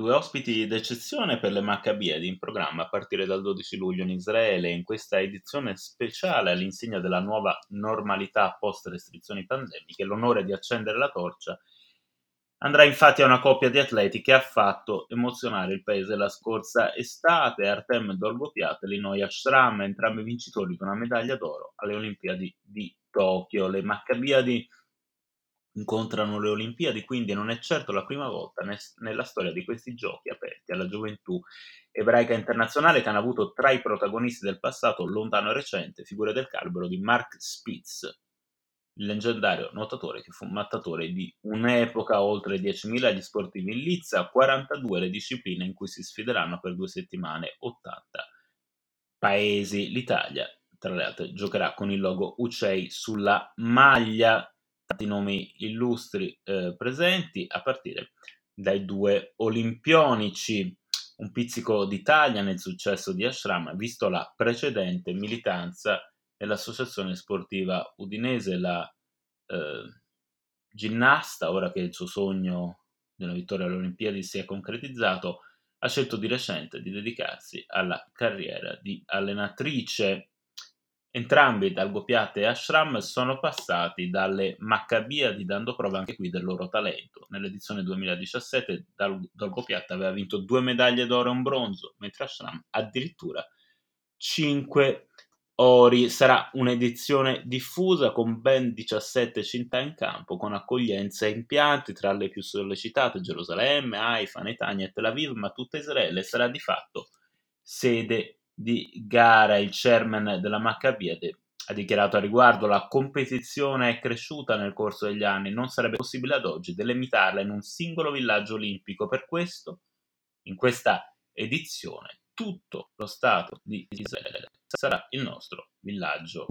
Due ospiti d'eccezione per le Maccabiadi in programma a partire dal 12 luglio in Israele in questa edizione speciale all'insegna della nuova normalità post restrizioni pandemiche. L'onore di accendere la torcia andrà infatti a una coppia di atleti che ha fatto emozionare il paese la scorsa estate, Artem Dolgopiat e Linoy Ashram, entrambi vincitori di una medaglia d'oro alle Olimpiadi di Tokyo. Le Maccabiadi incontrano le Olimpiadi, quindi non è certo la prima volta nella storia di questi giochi aperti alla gioventù ebraica internazionale che hanno avuto tra i protagonisti del passato lontano e recente figure del calibro di Mark Spitz, il leggendario nuotatore che fu mattatore di un'epoca, oltre 10.000 gli sportivi in Lizza, 42 le discipline in cui si sfideranno per due settimane, 80 paesi. L'Italia, tra le altre, giocherà con il logo UCEI sulla maglia tanti nomi illustri eh, presenti, a partire dai due olimpionici. Un pizzico d'Italia nel successo di Ashram, visto la precedente militanza nell'associazione sportiva udinese, la eh, ginnasta, ora che il suo sogno della vittoria alle Olimpiadi si è concretizzato, ha scelto di recente di dedicarsi alla carriera di allenatrice Entrambi, Dalgopiat e Ashram, sono passati dalle Maccabiadi dando prova anche qui del loro talento. Nell'edizione 2017 Dal- Dalgopiat aveva vinto due medaglie d'oro e un bronzo, mentre Ashram addirittura cinque ori. Sarà un'edizione diffusa con ben 17 città in campo, con accoglienze e impianti tra le più sollecitate Gerusalemme, Haifa, Netanya e Tel Aviv, ma tutta Israele sarà di fatto sede di gara il chairman della Maccabiade ha dichiarato a riguardo la competizione è cresciuta nel corso degli anni, non sarebbe possibile ad oggi delimitarla in un singolo villaggio olimpico. Per questo, in questa edizione, tutto lo Stato di Israele sarà il nostro villaggio